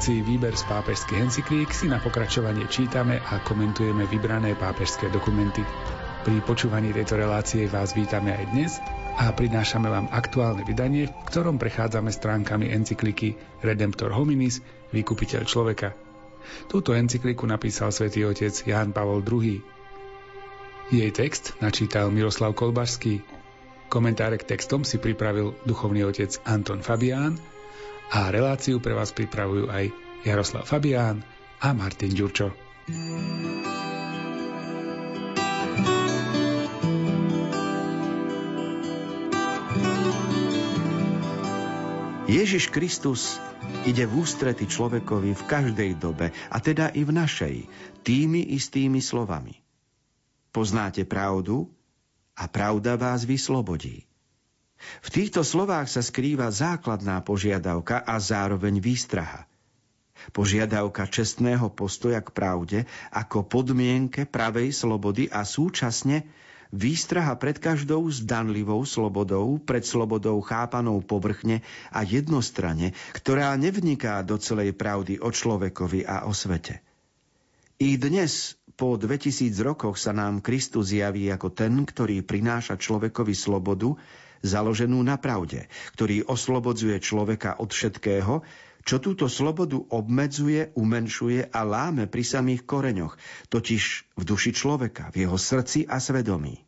relácii Výber z pápežských encyklík si na pokračovanie čítame a komentujeme vybrané pápežské dokumenty. Pri počúvaní tejto relácie vás vítame aj dnes a prinášame vám aktuálne vydanie, v ktorom prechádzame stránkami encykliky Redemptor hominis, vykupiteľ človeka. Túto encykliku napísal svätý otec Ján Pavol II. Jej text načítal Miroslav Kolbašský. Komentáre k textom si pripravil duchovný otec Anton Fabián a reláciu pre vás pripravujú aj Jaroslav Fabián a Martin Ďurčo. Ježiš Kristus ide v ústrety človekovi v každej dobe, a teda i v našej, tými istými slovami. Poznáte pravdu a pravda vás vyslobodí. V týchto slovách sa skrýva základná požiadavka a zároveň výstraha. Požiadavka čestného postoja k pravde ako podmienke pravej slobody a súčasne výstraha pred každou zdanlivou slobodou, pred slobodou chápanou povrchne a jednostranne, ktorá nevniká do celej pravdy o človekovi a o svete. I dnes, po 2000 rokoch, sa nám Kristus javí ako ten, ktorý prináša človekovi slobodu, založenú na pravde, ktorý oslobodzuje človeka od všetkého, čo túto slobodu obmedzuje, umenšuje a láme pri samých koreňoch, totiž v duši človeka, v jeho srdci a svedomí.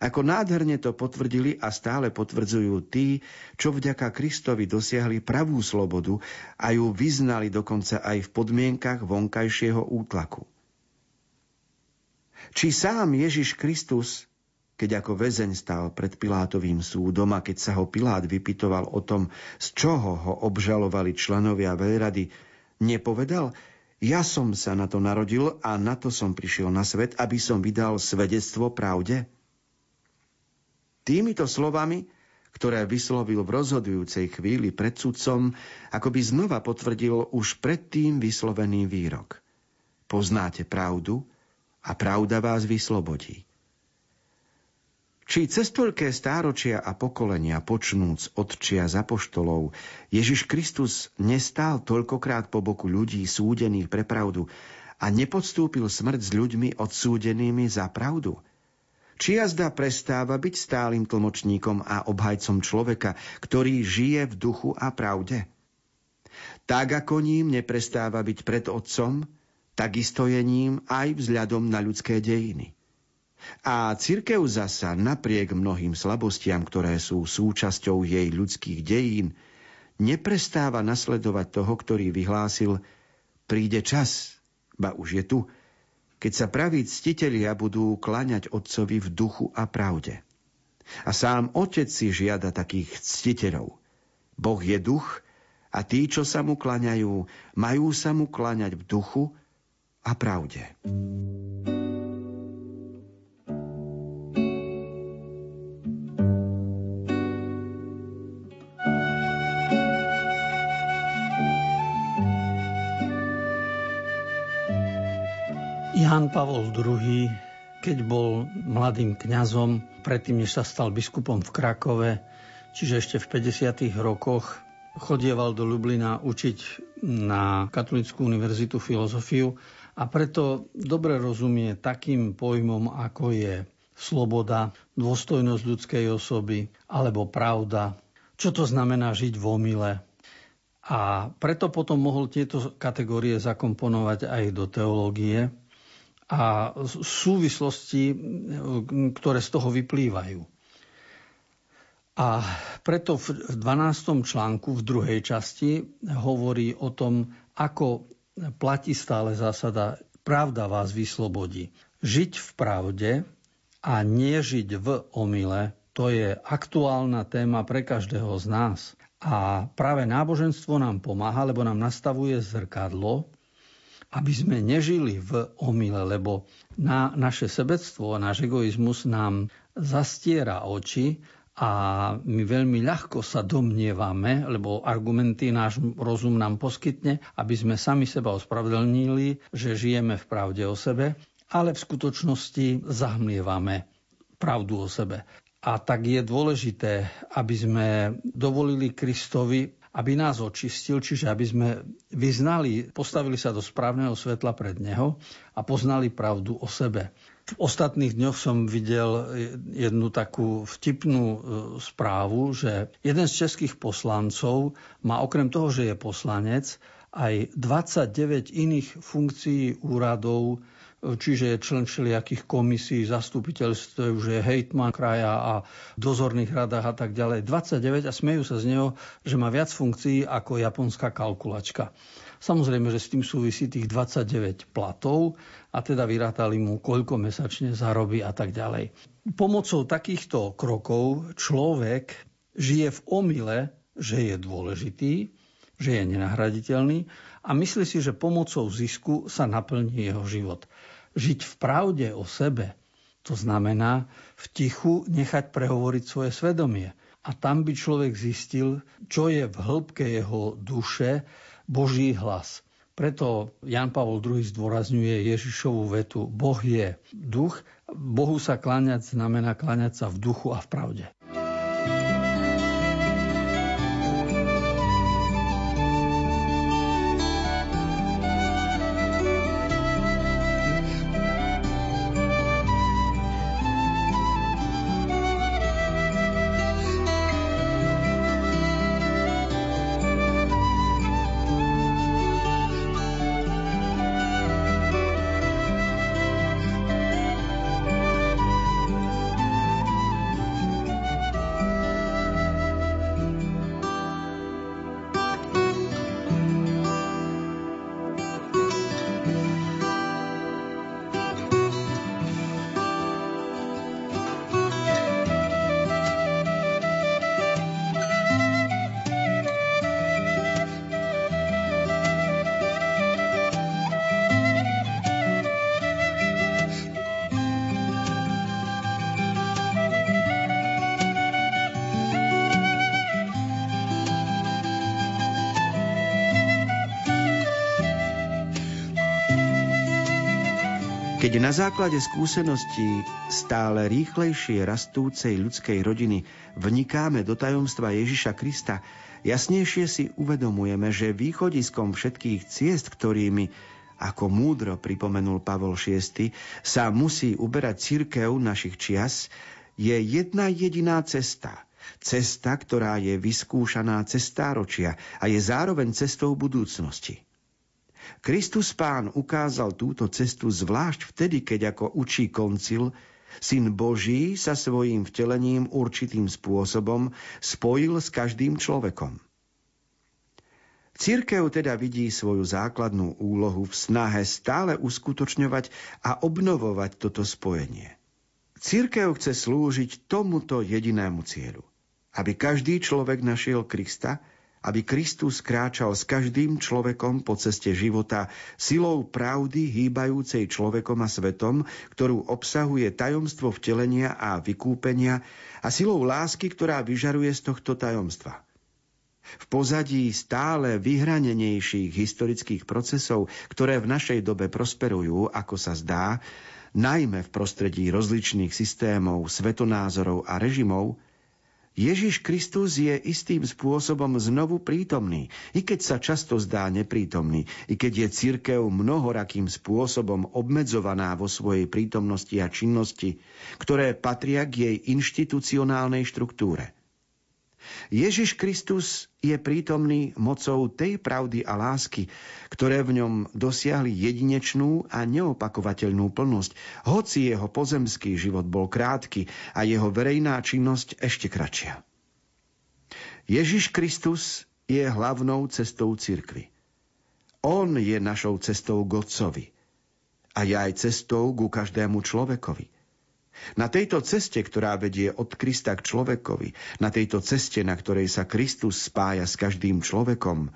Ako nádherne to potvrdili a stále potvrdzujú tí, čo vďaka Kristovi dosiahli pravú slobodu a ju vyznali dokonca aj v podmienkach vonkajšieho útlaku. Či sám Ježiš Kristus keď ako väzeň stal pred Pilátovým súdom a keď sa ho Pilát vypitoval o tom, z čoho ho obžalovali členovia veľrady, nepovedal, ja som sa na to narodil a na to som prišiel na svet, aby som vydal svedectvo pravde? Týmito slovami, ktoré vyslovil v rozhodujúcej chvíli pred sudcom, ako by znova potvrdil už predtým vyslovený výrok. Poznáte pravdu a pravda vás vyslobodí. Či cez toľké stáročia a pokolenia počnúc od čia za poštolov, Ježiš Kristus nestál toľkokrát po boku ľudí súdených pre pravdu a nepodstúpil smrť s ľuďmi odsúdenými za pravdu? Či jazda prestáva byť stálym tlmočníkom a obhajcom človeka, ktorý žije v duchu a pravde? Tak ako ním neprestáva byť pred Otcom, takisto je ním aj vzhľadom na ľudské dejiny. A cirkev zasa napriek mnohým slabostiam, ktoré sú súčasťou jej ľudských dejín, neprestáva nasledovať toho, ktorý vyhlásil príde čas, ba už je tu, keď sa praví ctitelia budú klaňať otcovi v duchu a pravde. A sám otec si žiada takých ctiteľov. Boh je duch a tí, čo sa mu klaňajú, majú sa mu klaňať v duchu a pravde. Jan Pavol II, keď bol mladým kňazom, predtým, než sa stal biskupom v Krakove, čiže ešte v 50. rokoch, chodieval do Lublina učiť na Katolickú univerzitu filozofiu a preto dobre rozumie takým pojmom, ako je sloboda, dôstojnosť ľudskej osoby alebo pravda, čo to znamená žiť v omyle. A preto potom mohol tieto kategórie zakomponovať aj do teológie a súvislosti, ktoré z toho vyplývajú. A preto v 12. článku v druhej časti hovorí o tom, ako platí stále zásada pravda vás vyslobodí. Žiť v pravde a nežiť v omyle, to je aktuálna téma pre každého z nás. A práve náboženstvo nám pomáha, lebo nám nastavuje zrkadlo, aby sme nežili v omyle, lebo na naše sebectvo náš egoizmus nám zastiera oči a my veľmi ľahko sa domnievame, lebo argumenty náš rozum nám poskytne, aby sme sami seba ospravedlnili, že žijeme v pravde o sebe ale v skutočnosti zahmlievame pravdu o sebe. A tak je dôležité, aby sme dovolili Kristovi, aby nás očistil, čiže aby sme vyznali, postavili sa do správneho svetla pred Neho a poznali pravdu o sebe. V ostatných dňoch som videl jednu takú vtipnú e, správu, že jeden z českých poslancov má okrem toho, že je poslanec, aj 29 iných funkcií úradov čiže je člen všelijakých komisí, zastupiteľstv, už je hejtman kraja a dozorných radách a tak ďalej. 29 a smejú sa z neho, že má viac funkcií ako japonská kalkulačka. Samozrejme, že s tým súvisí tých 29 platov a teda vyrátali mu, koľko mesačne zarobí a tak ďalej. Pomocou takýchto krokov človek žije v omyle, že je dôležitý, že je nenahraditeľný a myslí si, že pomocou zisku sa naplní jeho život. Žiť v pravde o sebe, to znamená v tichu nechať prehovoriť svoje svedomie. A tam by človek zistil, čo je v hĺbke jeho duše Boží hlas. Preto Jan Pavol II zdôrazňuje Ježišovú vetu Boh je duch, Bohu sa kláňať znamená kláňať sa v duchu a v pravde. Keď na základe skúseností stále rýchlejšie rastúcej ľudskej rodiny vnikáme do tajomstva Ježiša Krista, jasnejšie si uvedomujeme, že východiskom všetkých ciest, ktorými, ako múdro pripomenul Pavol VI, sa musí uberať církev našich čias, je jedna jediná cesta. Cesta, ktorá je vyskúšaná cestáročia a je zároveň cestou budúcnosti. Kristus Pán ukázal túto cestu zvlášť vtedy, keď ako učí koncil, Syn Boží sa svojím vtelením určitým spôsobom spojil s každým človekom. Církev teda vidí svoju základnú úlohu v snahe stále uskutočňovať a obnovovať toto spojenie. Církev chce slúžiť tomuto jedinému cieľu. Aby každý človek našiel Krista – aby Kristus kráčal s každým človekom po ceste života silou pravdy hýbajúcej človekom a svetom, ktorú obsahuje tajomstvo vtelenia a vykúpenia a silou lásky, ktorá vyžaruje z tohto tajomstva. V pozadí stále vyhranenejších historických procesov, ktoré v našej dobe prosperujú, ako sa zdá, najmä v prostredí rozličných systémov, svetonázorov a režimov, Ježiš Kristus je istým spôsobom znovu prítomný, i keď sa často zdá neprítomný, i keď je církev mnohorakým spôsobom obmedzovaná vo svojej prítomnosti a činnosti, ktoré patria k jej inštitucionálnej štruktúre. Ježiš Kristus je prítomný mocou tej pravdy a lásky, ktoré v ňom dosiahli jedinečnú a neopakovateľnú plnosť, hoci jeho pozemský život bol krátky a jeho verejná činnosť ešte kratšia. Ježiš Kristus je hlavnou cestou cirkvy. On je našou cestou k Otcovi a je aj cestou ku každému človekovi – na tejto ceste, ktorá vedie od Krista k človekovi, na tejto ceste, na ktorej sa Kristus spája s každým človekom,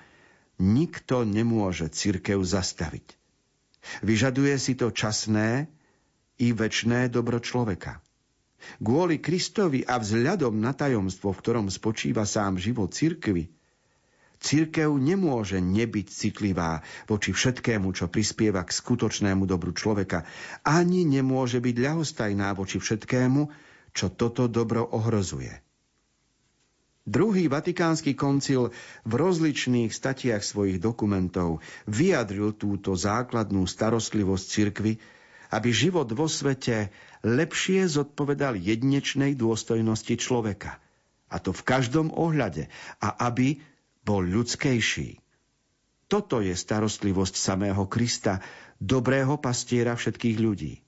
nikto nemôže cirkev zastaviť. Vyžaduje si to časné i väčné dobro človeka. Kvôli Kristovi a vzhľadom na tajomstvo, v ktorom spočíva sám život cirkvy, Církev nemôže nebyť citlivá voči všetkému, čo prispieva k skutočnému dobru človeka, ani nemôže byť ľahostajná voči všetkému, čo toto dobro ohrozuje. Druhý vatikánsky koncil v rozličných statiach svojich dokumentov vyjadril túto základnú starostlivosť cirkvy, aby život vo svete lepšie zodpovedal jedinečnej dôstojnosti človeka. A to v každom ohľade. A aby bol ľudskejší. Toto je starostlivosť samého Krista, dobrého pastiera všetkých ľudí.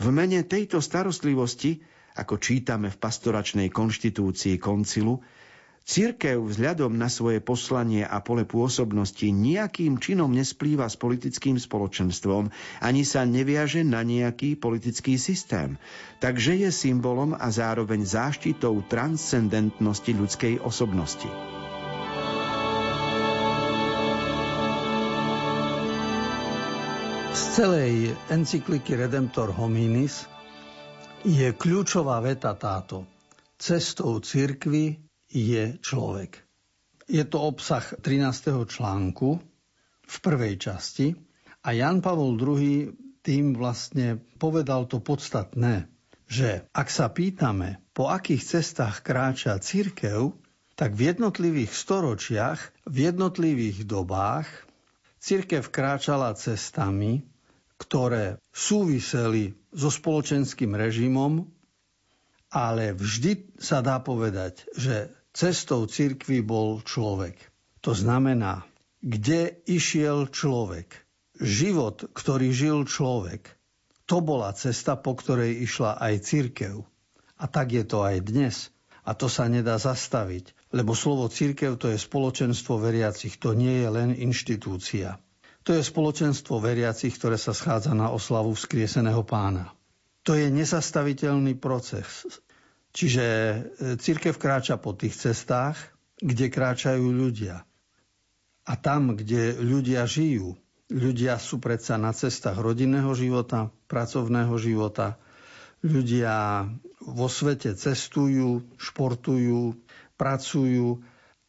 V mene tejto starostlivosti, ako čítame v pastoračnej konštitúcii koncilu, Církev vzhľadom na svoje poslanie a pole pôsobnosti nejakým činom nesplýva s politickým spoločenstvom, ani sa neviaže na nejaký politický systém. Takže je symbolom a zároveň záštitou transcendentnosti ľudskej osobnosti. Celej encykliky Redemptor Hominis je kľúčová veta táto. Cestou cirkvy je človek. Je to obsah 13. článku v prvej časti a Jan Pavol II tým vlastne povedal to podstatné, že ak sa pýtame, po akých cestách kráča církev, tak v jednotlivých storočiach, v jednotlivých dobách církev kráčala cestami, ktoré súviseli so spoločenským režimom, ale vždy sa dá povedať, že cestou cirkvy bol človek. To znamená, kde išiel človek, život, ktorý žil človek, to bola cesta, po ktorej išla aj cirkev. A tak je to aj dnes. A to sa nedá zastaviť, lebo slovo cirkev to je spoločenstvo veriacich, to nie je len inštitúcia. To je spoločenstvo veriacich, ktoré sa schádza na oslavu vzkrieseného pána. To je nezastaviteľný proces. Čiže e, církev kráča po tých cestách, kde kráčajú ľudia. A tam, kde ľudia žijú, ľudia sú predsa na cestách rodinného života, pracovného života, ľudia vo svete cestujú, športujú, pracujú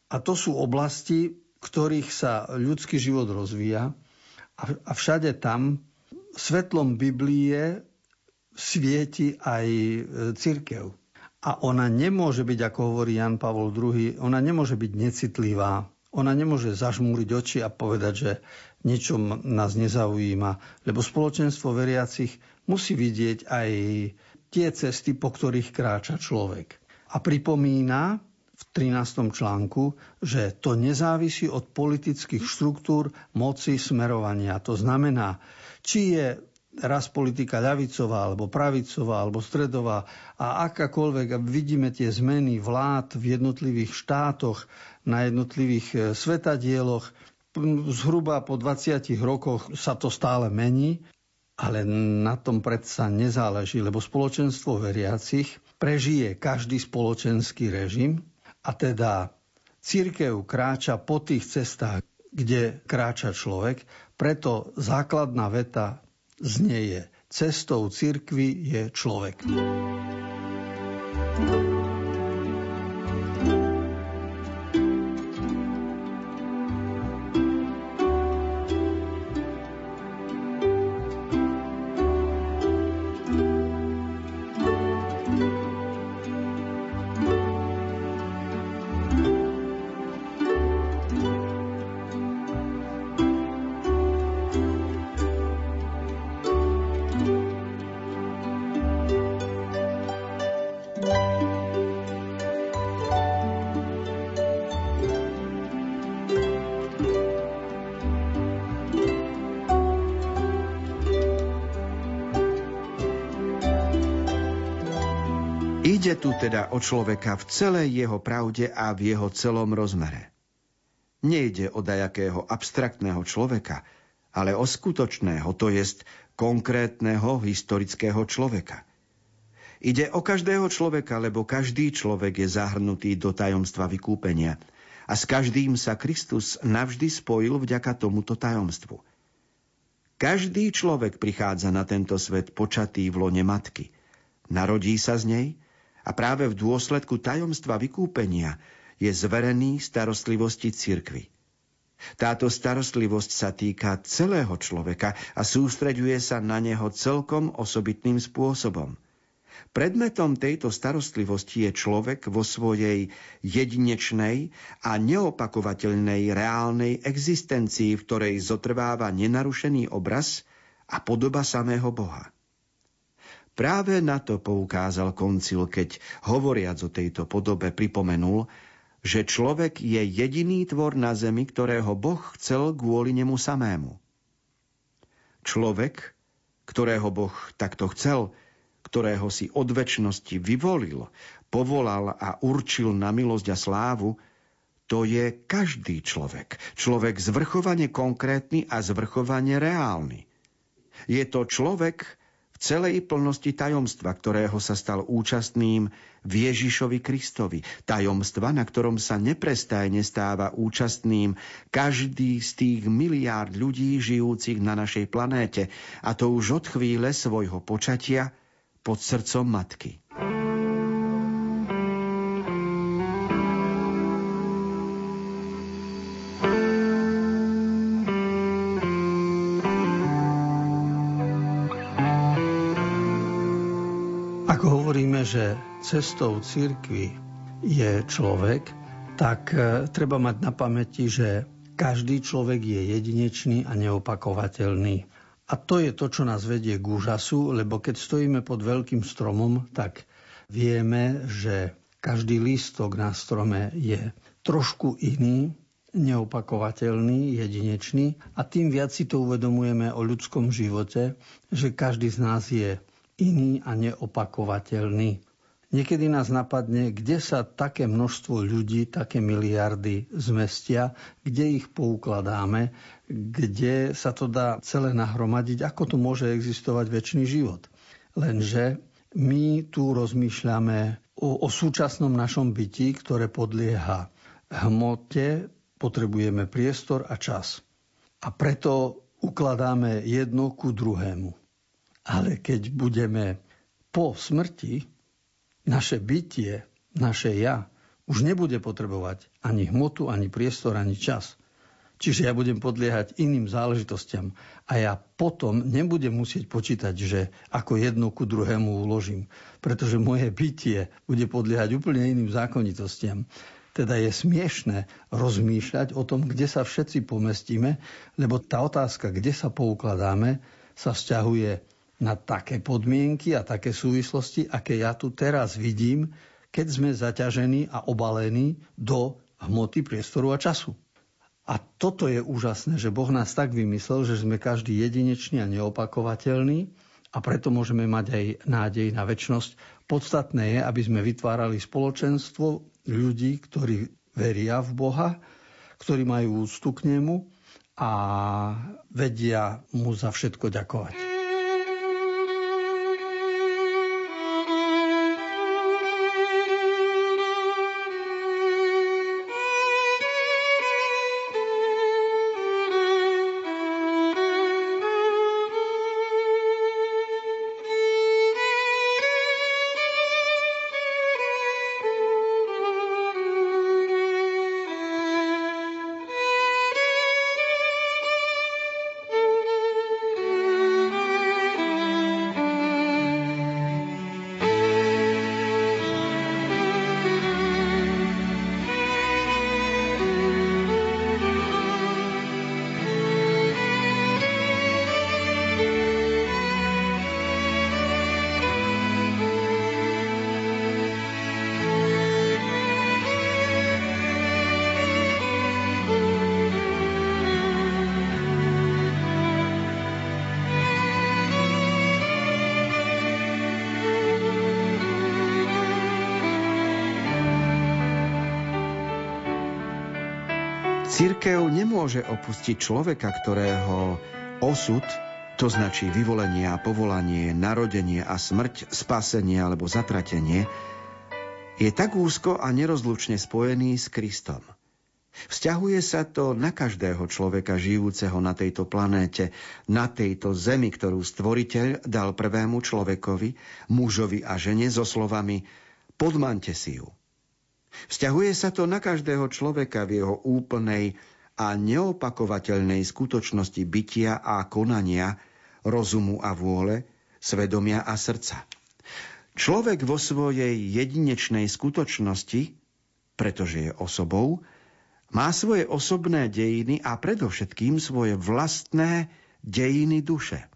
a to sú oblasti, ktorých sa ľudský život rozvíja a všade tam svetlom Biblie svieti aj e, církev. A ona nemôže byť, ako hovorí Jan Pavol II, ona nemôže byť necitlivá. Ona nemôže zažmúriť oči a povedať, že niečo nás nezaujíma. Lebo spoločenstvo veriacich musí vidieť aj tie cesty, po ktorých kráča človek. A pripomína, v 13. článku, že to nezávisí od politických štruktúr moci smerovania. To znamená, či je raz politika ľavicová, alebo pravicová, alebo stredová a akákoľvek, vidíme tie zmeny vlád v jednotlivých štátoch, na jednotlivých e, svetadieloch, zhruba po 20 rokoch sa to stále mení, ale na tom predsa nezáleží, lebo spoločenstvo veriacich prežije každý spoločenský režim, a teda církev kráča po tých cestách, kde kráča človek, preto základná veta znieje cestou církvy je človek. thank you tu teda o človeka v celej jeho pravde a v jeho celom rozmere. Nejde o dajakého abstraktného človeka, ale o skutočného, to jest konkrétneho historického človeka. Ide o každého človeka, lebo každý človek je zahrnutý do tajomstva vykúpenia a s každým sa Kristus navždy spojil vďaka tomuto tajomstvu. Každý človek prichádza na tento svet počatý v lone matky. Narodí sa z nej – a práve v dôsledku tajomstva vykúpenia je zverený starostlivosti cirkvy. Táto starostlivosť sa týka celého človeka a sústreďuje sa na neho celkom osobitným spôsobom. Predmetom tejto starostlivosti je človek vo svojej jedinečnej a neopakovateľnej reálnej existencii, v ktorej zotrváva nenarušený obraz a podoba samého Boha. Práve na to poukázal koncil, keď hovoriac o tejto podobe pripomenul, že človek je jediný tvor na zemi, ktorého Boh chcel kvôli nemu samému. Človek, ktorého Boh takto chcel, ktorého si od väčšnosti vyvolil, povolal a určil na milosť a slávu, to je každý človek. Človek zvrchovane konkrétny a zvrchovane reálny. Je to človek, celej plnosti tajomstva, ktorého sa stal účastným v Ježišovi Kristovi. Tajomstva, na ktorom sa neprestajne stáva účastným každý z tých miliárd ľudí žijúcich na našej planéte, a to už od chvíle svojho počatia pod srdcom matky. Že cestou církvy je človek, tak e, treba mať na pamäti, že každý človek je jedinečný a neopakovateľný. A to je to, čo nás vedie k úžasu, lebo keď stojíme pod veľkým stromom, tak vieme, že každý lístok na strome je trošku iný, neopakovateľný, jedinečný a tým viac si to uvedomujeme o ľudskom živote, že každý z nás je iný a neopakovateľný. Niekedy nás napadne, kde sa také množstvo ľudí, také miliardy zmestia, kde ich poukladáme, kde sa to dá celé nahromadiť, ako tu môže existovať väčší život. Lenže my tu rozmýšľame o, o súčasnom našom byti, ktoré podlieha hmote, potrebujeme priestor a čas. A preto ukladáme jedno ku druhému. Ale keď budeme po smrti, naše bytie, naše ja, už nebude potrebovať ani hmotu, ani priestor, ani čas. Čiže ja budem podliehať iným záležitostiam a ja potom nebudem musieť počítať, že ako jedno ku druhému uložím, pretože moje bytie bude podliehať úplne iným zákonitostiam. Teda je smiešne rozmýšľať o tom, kde sa všetci pomestíme, lebo tá otázka, kde sa poukladáme, sa vzťahuje na také podmienky a také súvislosti, aké ja tu teraz vidím, keď sme zaťažení a obalení do hmoty, priestoru a času. A toto je úžasné, že Boh nás tak vymyslel, že sme každý jedinečný a neopakovateľný a preto môžeme mať aj nádej na väčnosť. Podstatné je, aby sme vytvárali spoločenstvo ľudí, ktorí veria v Boha, ktorí majú úctu k nemu a vedia mu za všetko ďakovať. Cirkev nemôže opustiť človeka, ktorého osud, to značí vyvolenie a povolanie, narodenie a smrť, spasenie alebo zatratenie, je tak úzko a nerozlučne spojený s Kristom. Vzťahuje sa to na každého človeka žijúceho na tejto planéte, na tejto zemi, ktorú stvoriteľ dal prvému človekovi, mužovi a žene so slovami podmante si ju. Vzťahuje sa to na každého človeka v jeho úplnej a neopakovateľnej skutočnosti bytia a konania, rozumu a vôle, svedomia a srdca. Človek vo svojej jedinečnej skutočnosti, pretože je osobou, má svoje osobné dejiny a predovšetkým svoje vlastné dejiny duše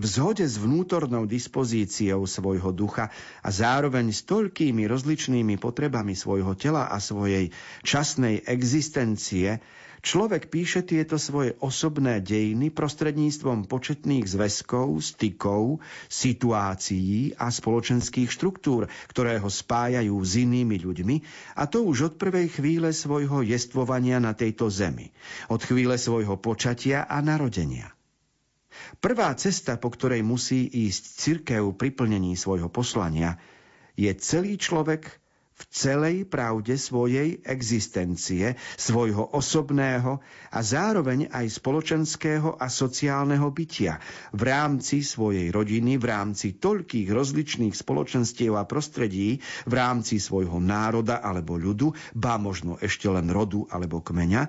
v zhode s vnútornou dispozíciou svojho ducha a zároveň s toľkými rozličnými potrebami svojho tela a svojej časnej existencie, človek píše tieto svoje osobné dejiny prostredníctvom početných zväzkov, stykov, situácií a spoločenských štruktúr, ktoré ho spájajú s inými ľuďmi, a to už od prvej chvíle svojho jestvovania na tejto zemi, od chvíle svojho počatia a narodenia. Prvá cesta, po ktorej musí ísť cirkev pri plnení svojho poslania, je celý človek v celej pravde svojej existencie, svojho osobného a zároveň aj spoločenského a sociálneho bytia v rámci svojej rodiny, v rámci toľkých rozličných spoločenstiev a prostredí, v rámci svojho národa alebo ľudu, ba možno ešte len rodu alebo kmeňa,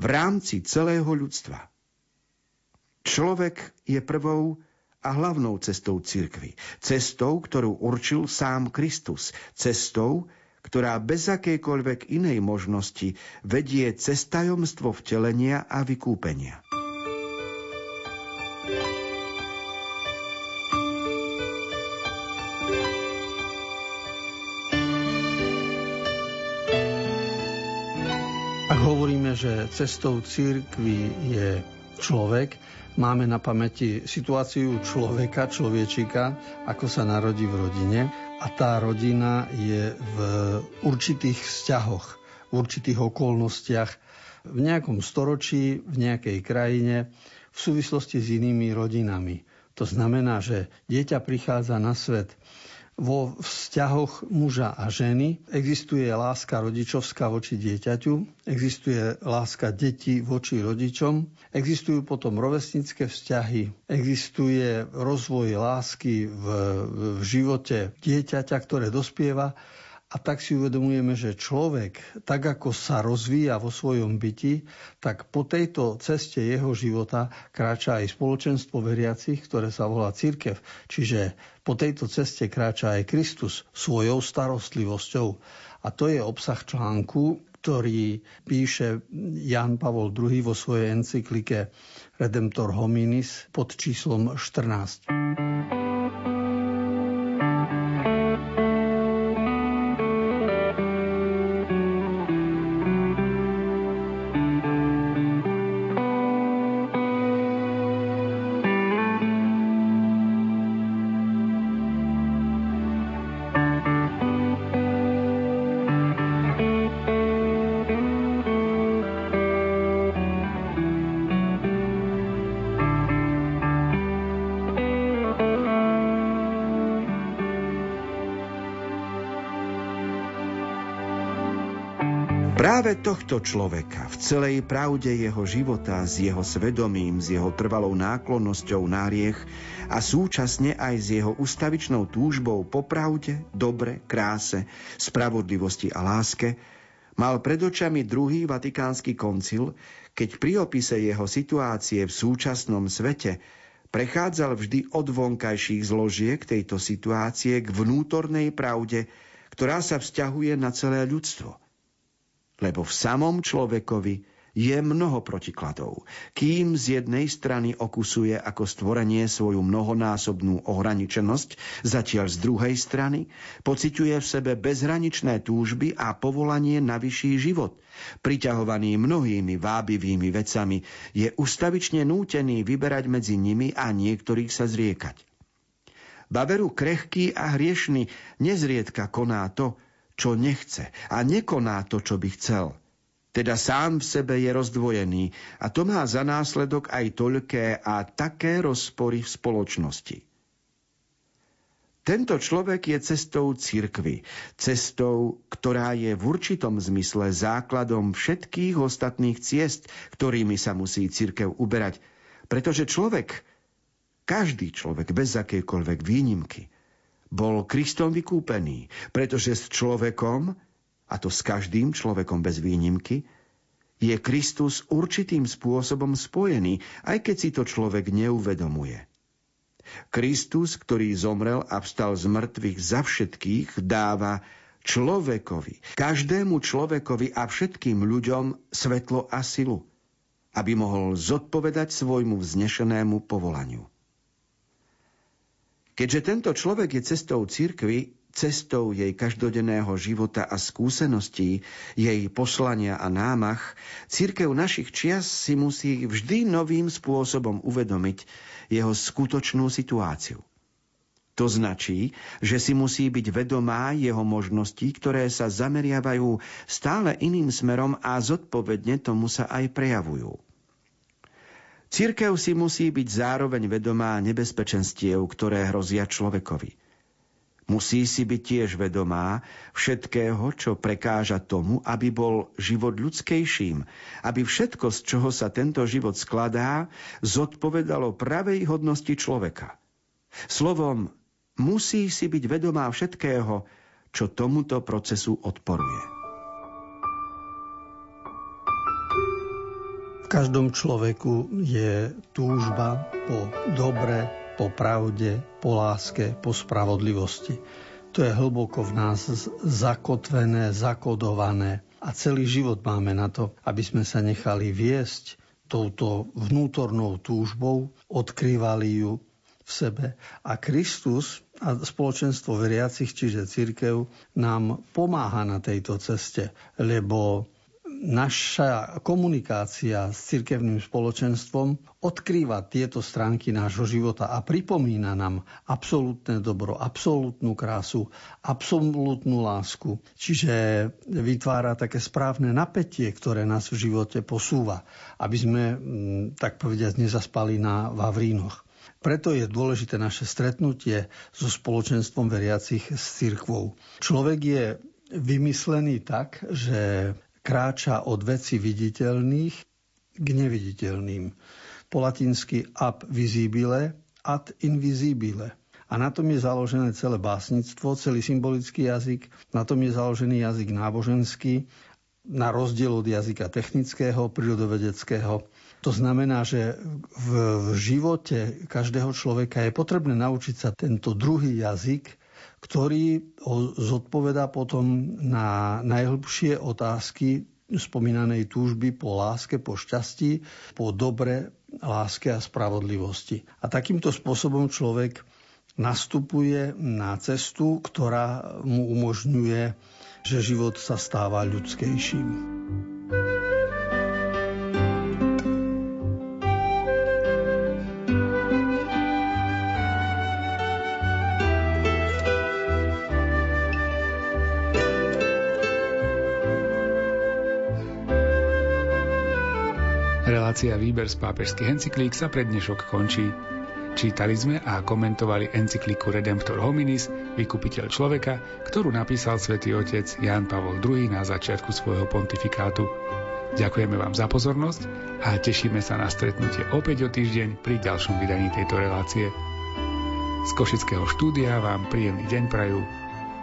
v rámci celého ľudstva. Človek je prvou a hlavnou cestou cirkvy. Cestou, ktorú určil sám Kristus. Cestou, ktorá bez akejkoľvek inej možnosti vedie cez tajomstvo vtelenia a vykúpenia. Ak hovoríme, že cestou církvy je človek, máme na pamäti situáciu človeka, človečika, ako sa narodí v rodine a tá rodina je v určitých vzťahoch, v určitých okolnostiach, v nejakom storočí, v nejakej krajine, v súvislosti s inými rodinami. To znamená, že dieťa prichádza na svet vo vzťahoch muža a ženy existuje láska rodičovská voči dieťaťu, existuje láska detí voči rodičom, existujú potom rovesnické vzťahy, existuje rozvoj lásky v, v živote dieťaťa, ktoré dospieva a tak si uvedomujeme, že človek, tak ako sa rozvíja vo svojom byti, tak po tejto ceste jeho života kráča aj spoločenstvo veriacich, ktoré sa volá církev. Čiže po tejto ceste kráča aj Kristus svojou starostlivosťou. A to je obsah článku, ktorý píše Jan Pavol II vo svojej encyklike Redemptor hominis pod číslom 14. Práve tohto človeka v celej pravde jeho života, s jeho svedomím, s jeho trvalou náklonnosťou na riech a súčasne aj s jeho ustavičnou túžbou po pravde, dobre, kráse, spravodlivosti a láske, mal pred očami druhý vatikánsky koncil, keď pri opise jeho situácie v súčasnom svete prechádzal vždy od vonkajších zložiek tejto situácie k vnútornej pravde, ktorá sa vzťahuje na celé ľudstvo – lebo v samom človekovi je mnoho protikladov. Kým z jednej strany okusuje ako stvorenie svoju mnohonásobnú ohraničenosť, zatiaľ z druhej strany pociťuje v sebe bezhraničné túžby a povolanie na vyšší život. Priťahovaný mnohými vábivými vecami, je ustavične nútený vyberať medzi nimi a niektorých sa zriekať. Baveru krehký a hriešný nezriedka koná to, čo nechce a nekoná to, čo by chcel. Teda sám v sebe je rozdvojený a to má za následok aj toľké a také rozpory v spoločnosti. Tento človek je cestou cirkvy, cestou, ktorá je v určitom zmysle základom všetkých ostatných ciest, ktorými sa musí cirkev uberať, pretože človek, každý človek bez akejkoľvek výnimky, bol Kristom vykúpený, pretože s človekom, a to s každým človekom bez výnimky, je Kristus určitým spôsobom spojený, aj keď si to človek neuvedomuje. Kristus, ktorý zomrel a vstal z mŕtvych za všetkých, dáva človekovi, každému človekovi a všetkým ľuďom svetlo a silu, aby mohol zodpovedať svojmu vznešenému povolaniu. Keďže tento človek je cestou cirkvy, cestou jej každodenného života a skúseností, jej poslania a námach, církev našich čias si musí vždy novým spôsobom uvedomiť jeho skutočnú situáciu. To značí, že si musí byť vedomá jeho možností, ktoré sa zameriavajú stále iným smerom a zodpovedne tomu sa aj prejavujú. Církev si musí byť zároveň vedomá nebezpečenstiev, ktoré hrozia človekovi – Musí si byť tiež vedomá všetkého, čo prekáža tomu, aby bol život ľudskejším, aby všetko, z čoho sa tento život skladá, zodpovedalo pravej hodnosti človeka. Slovom, musí si byť vedomá všetkého, čo tomuto procesu odporuje. Každom človeku je túžba po dobre, po pravde, po láske, po spravodlivosti. To je hlboko v nás zakotvené, zakodované a celý život máme na to, aby sme sa nechali viesť touto vnútornou túžbou, odkrývali ju v sebe. A Kristus a spoločenstvo veriacich, čiže církev, nám pomáha na tejto ceste, lebo naša komunikácia s cirkevným spoločenstvom odkrýva tieto stránky nášho života a pripomína nám absolútne dobro, absolútnu krásu, absolútnu lásku. Čiže vytvára také správne napätie, ktoré nás v živote posúva, aby sme, mm, tak povediať, nezaspali na Vavrínoch. Preto je dôležité naše stretnutie so spoločenstvom veriacich s cirkvou. Človek je vymyslený tak, že kráča od veci viditeľných k neviditeľným. Po latinsky ab visibile ad invisibile. A na tom je založené celé básnictvo, celý symbolický jazyk, na tom je založený jazyk náboženský, na rozdiel od jazyka technického, prírodovedeckého. To znamená, že v, v živote každého človeka je potrebné naučiť sa tento druhý jazyk, ktorý zodpoveda potom na najhlbšie otázky spomínanej túžby po láske, po šťastí, po dobre, láske a spravodlivosti. A takýmto spôsobom človek nastupuje na cestu, ktorá mu umožňuje, že život sa stáva ľudskejším. Relácia Výber z pápežských encyklík sa pred dnešok končí. Čítali sme a komentovali encykliku Redemptor Hominis, vykupiteľ človeka, ktorú napísal svätý otec Jan Pavol II na začiatku svojho pontifikátu. Ďakujeme vám za pozornosť a tešíme sa na stretnutie opäť o týždeň pri ďalšom vydaní tejto relácie. Z Košického štúdia vám príjemný deň prajú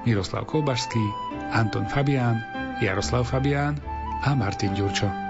Miroslav Kolbašský, Anton Fabián, Jaroslav Fabián a Martin Ďurčo.